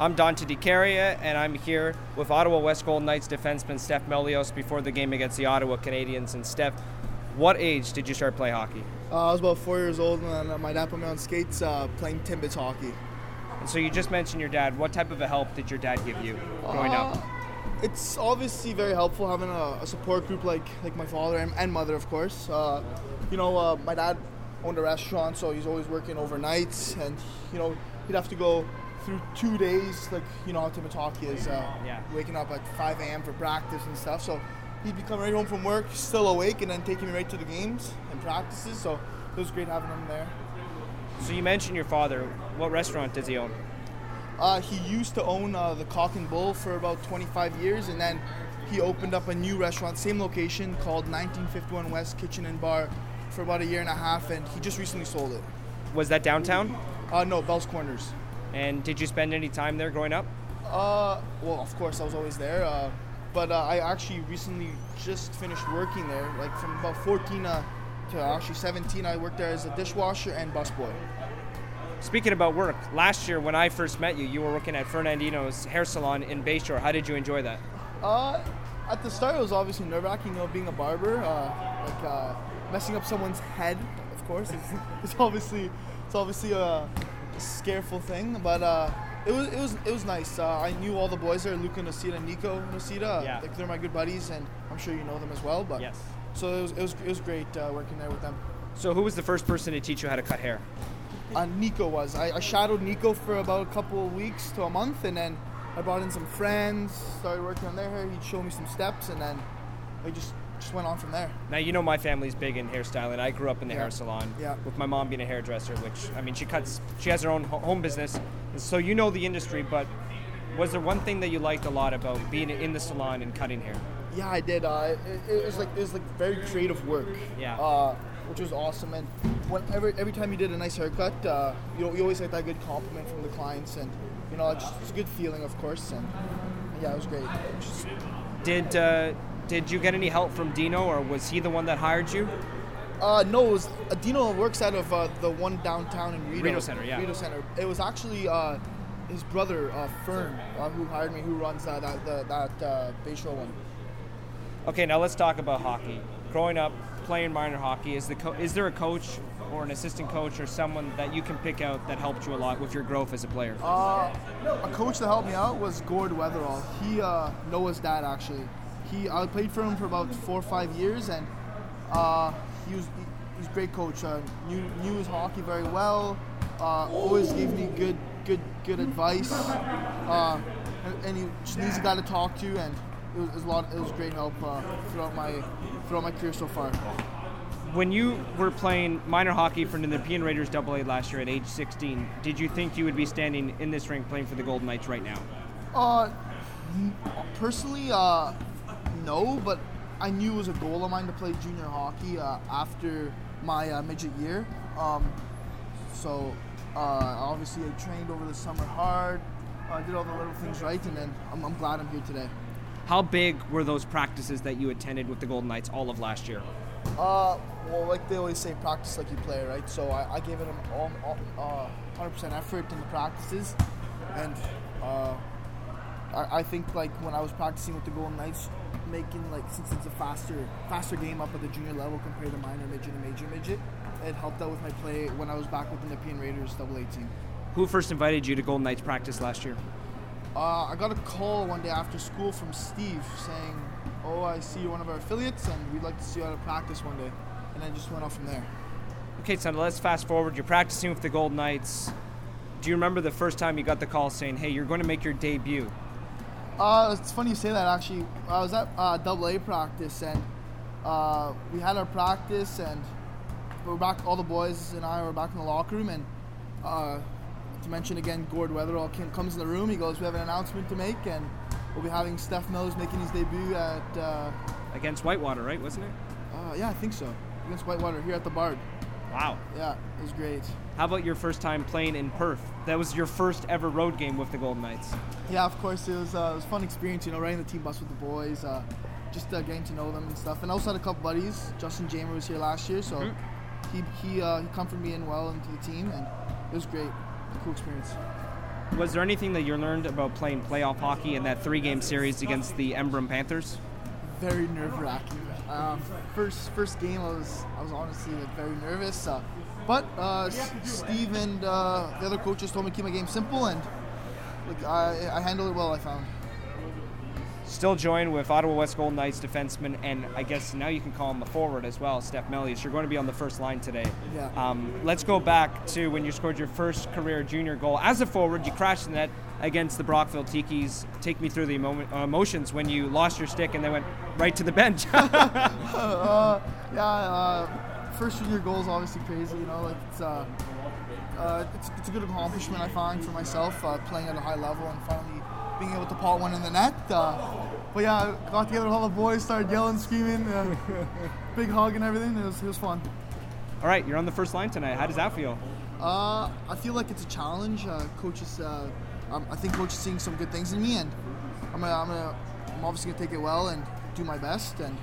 I'm Dante DiCaria, and I'm here with Ottawa West Golden Knights defenseman Steph Melios before the game against the Ottawa Canadians. And Steph, what age did you start play hockey? Uh, I was about four years old, and my dad put me on skates uh, playing Timbits hockey. And so you just mentioned your dad. What type of a help did your dad give you growing up? Uh, It's obviously very helpful having a, a support group like like my father and, and mother, of course. Uh, you know, uh, my dad owned a restaurant, so he's always working overnights, and you know he'd have to go through two days, like you know hockey is, uh, Yeah. waking up at 5 a.m. for practice and stuff. So he'd be coming right home from work, still awake, and then taking me right to the games and practices. So it was great having him there. So you mentioned your father. What restaurant does he own? Uh, he used to own uh, the Cock and Bull for about 25 years, and then he opened up a new restaurant, same location, called 1951 West Kitchen and Bar, for about a year and a half, and he just recently sold it. Was that downtown? Uh, no, Bell's Corners. And did you spend any time there growing up? Uh, well, of course, I was always there, uh, but uh, I actually recently just finished working there, like from about 14 uh, to actually 17. I worked there as a dishwasher and busboy. Speaking about work, last year when I first met you, you were working at Fernandino's hair salon in Bayshore. How did you enjoy that? Uh, at the start, it was obviously nerve wracking, you know, being a barber, uh, like uh, messing up someone's head. Of course, it's, it's obviously it's obviously a scareful thing, but uh, it was it was it was nice. Uh, I knew all the boys there, Luca Nocita Nico Nocita. Yeah. Like they're my good buddies, and I'm sure you know them as well. But Yes. so it was it was, it was great uh, working there with them. So who was the first person to teach you how to cut hair? uh, Nico was. I, I shadowed Nico for about a couple of weeks to a month, and then I brought in some friends, started working on their hair. He'd show me some steps, and then I just just went on from there. Now you know my family's big in hairstyling. I grew up in the Yeah. hair salon Yeah. with my mom being a hairdresser, which I mean she cuts. She has her own home business, and so you know the industry. But was there one thing that you liked a lot about being in the salon and cutting hair? Yeah, I did. Uh, it, it was like it was like very creative work. Yeah. Uh, which was awesome, and whenever every time you did a nice haircut, uh, you, you always get that good compliment from the clients, and you know it's, it's a good feeling, of course, and yeah, it was great. Did uh, did you get any help from Dino, or was he the one that hired you? Uh, no, it was uh, Dino works out of uh, the one downtown in Rideau. Center, yeah. Rideau Center. It was actually uh, his brother uh, Fern uh, who hired me, who runs that that the, that uh, Bayshore one. Okay, now let's talk about hockey. Growing up playing minor hockey, is the co- is there a coach or an assistant coach or someone that you can pick out that helped you a lot with your growth as a player? Uh, a coach that helped me out was Gord Weatherall. He uh, Noah's dad actually. He I played for him for about four or five years, and uh, he was he, was a great coach. Uh, knew knew his hockey very well. Uh, always gave me good good good advice. Uh, and, he just an easy guy to talk to, and it was, it was a lot. It was great help uh, throughout my throughout my career so far. When you were playing minor hockey for the Nepean Raiders AA last year at age 16, did you think you would be standing in this rink playing for the Golden Knights right now? Uh, personally, uh, no, but I knew it was a goal of mine to play junior hockey uh, after my uh, midget year. Um, so, uh, obviously, I trained over the summer hard. I did all the little things right, and then I'm, I'm glad I'm here today. How big were those practices that you attended with the Golden Knights all of last year? Uh, well, like they always say, practice like you play, right? So I, I gave it an all, all, uh, 100% effort in the practices, and uh, I, I think like when I was practicing with the Golden Knights, making like since it's a faster faster game up at the junior level compared to minor midget and major midget, it helped out with my play when I was back with the Nepean Raiders double A team. Who first invited you to Golden Knights practice last year? Uh, I got a call one day after school from Steve saying, "Oh, I see you're one of our affiliates, and we'd like to see you out of practice one day," and I just went off from there. Okay, so let's fast forward. You're practicing with the Golden Knights. Do you remember the first time you got the call saying, "Hey, you're going to make your debut"? Uh, it's funny you say that. Actually, I was at uh, Double A practice, and uh, we had our practice, and we were back. All the boys and I were back in the locker room, and uh, to mention again, Gord Weatherall came, comes in the room. He goes, "We have an announcement to make, and we'll be having Steph Mills making his debut at." Uh, Against Whitewater, right? Wasn't it? uh, yeah, I think so. Against Whitewater here at the Bard. Wow. Yeah, it was great. How about your first time playing in Perth? That was your first ever road game with the Golden Knights. Yeah, of course, it was, uh, it was a fun experience, you know, riding the team bus with the boys, uh, just uh, getting to know them and stuff. And I also had a couple buddies. Justin Jamer was here last year, so he he uh, he comforted me in well into the team, and it was great. Cool experience. was there anything that you learned about playing playoff hockey in that three-game series against the Embrun Panthers? Very nerve wracking. Um, first first game, I was I was honestly like very nervous. Uh, but uh, Steve and uh, the other coaches told me to keep my game simple, and like I, I handled it well. I found. Still joined with Ottawa West Golden Knights defenseman, and I guess now you can call him a forward as well, Steph Melius. You're going to be on the first line today. Yeah. Um, let's go back to when you scored your first career junior goal. As a forward, you crashed the net against the Brockville Tikis. Take me through the emo- uh, emotions when you lost your stick and they went right to the bench. uh, yeah, uh, first junior goal is obviously crazy. You know, like it's, uh, uh, it's, it's a good accomplishment I find for myself, uh, playing at a high level and finally being able to pot one in the net. Uh, but yeah, got together with all the boys, started yelling, screaming, uh, big hug and everything. It was, it was fun. All right, you're on the first line tonight. How does that feel? Uh, I feel like it's a challenge. Uh, coaches, uh, um, I think coach is seeing some good things in me, and I'm gonna, I'm gonna, I'm obviously gonna take it well and do my best, and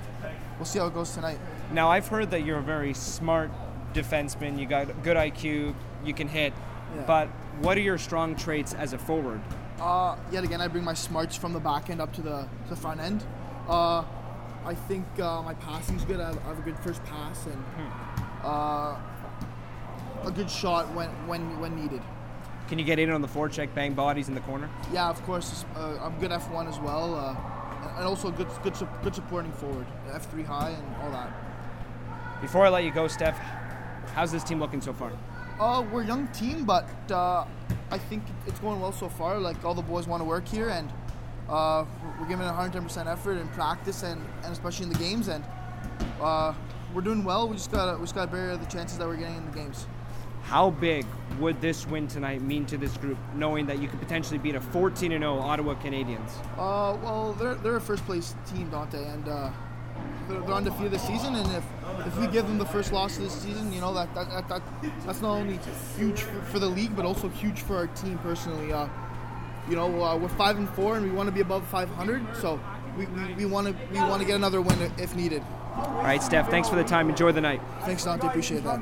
we'll see how it goes tonight. Now I've heard that you're a very smart defenseman. You got good IQ. You can hit. Yeah. But what are your strong traits as a forward? Uh, yet again, I bring my smarts from the back end up to the, to the front end. Uh, I think uh, my passing's good. I have, I have a good first pass and uh, a good shot when, when when needed. Can you get in on the forecheck, bang bodies in the corner? Yeah, of course. Uh, I'm good F1 as well, uh, and also good good good supporting forward, F3 high and all that. Before I let you go, Steph, how's this team looking so far? Uh, we're a young team, but uh, I think it's going well so far. Like all the boys want to work here, and uh, we're giving it 110% effort in practice and, and especially in the games. And uh, we're doing well. We just gotta we just gotta bury the chances that we're getting in the games. How big would this win tonight mean to this group, knowing that you could potentially beat a 14 0 Ottawa Canadians? Uh, well, they're they're a first place team, Dante, and uh, they're, they're undefeated this season. And if, if we give them the first loss of this season, you know that that, that, that that's not only huge for, for the league, but also huge for our team personally. Uh, you know, uh, we're five and four, and we want to be above 500. So we, we, we want to we want to get another win if needed. All right, Steph, thanks for the time. Enjoy the night. Thanks, Dante. Appreciate that.